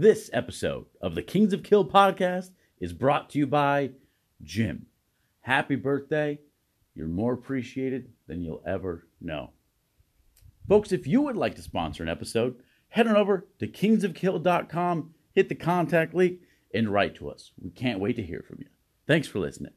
This episode of the Kings of Kill podcast is brought to you by Jim. Happy birthday. You're more appreciated than you'll ever know. Folks, if you would like to sponsor an episode, head on over to kingsofkill.com, hit the contact link, and write to us. We can't wait to hear from you. Thanks for listening.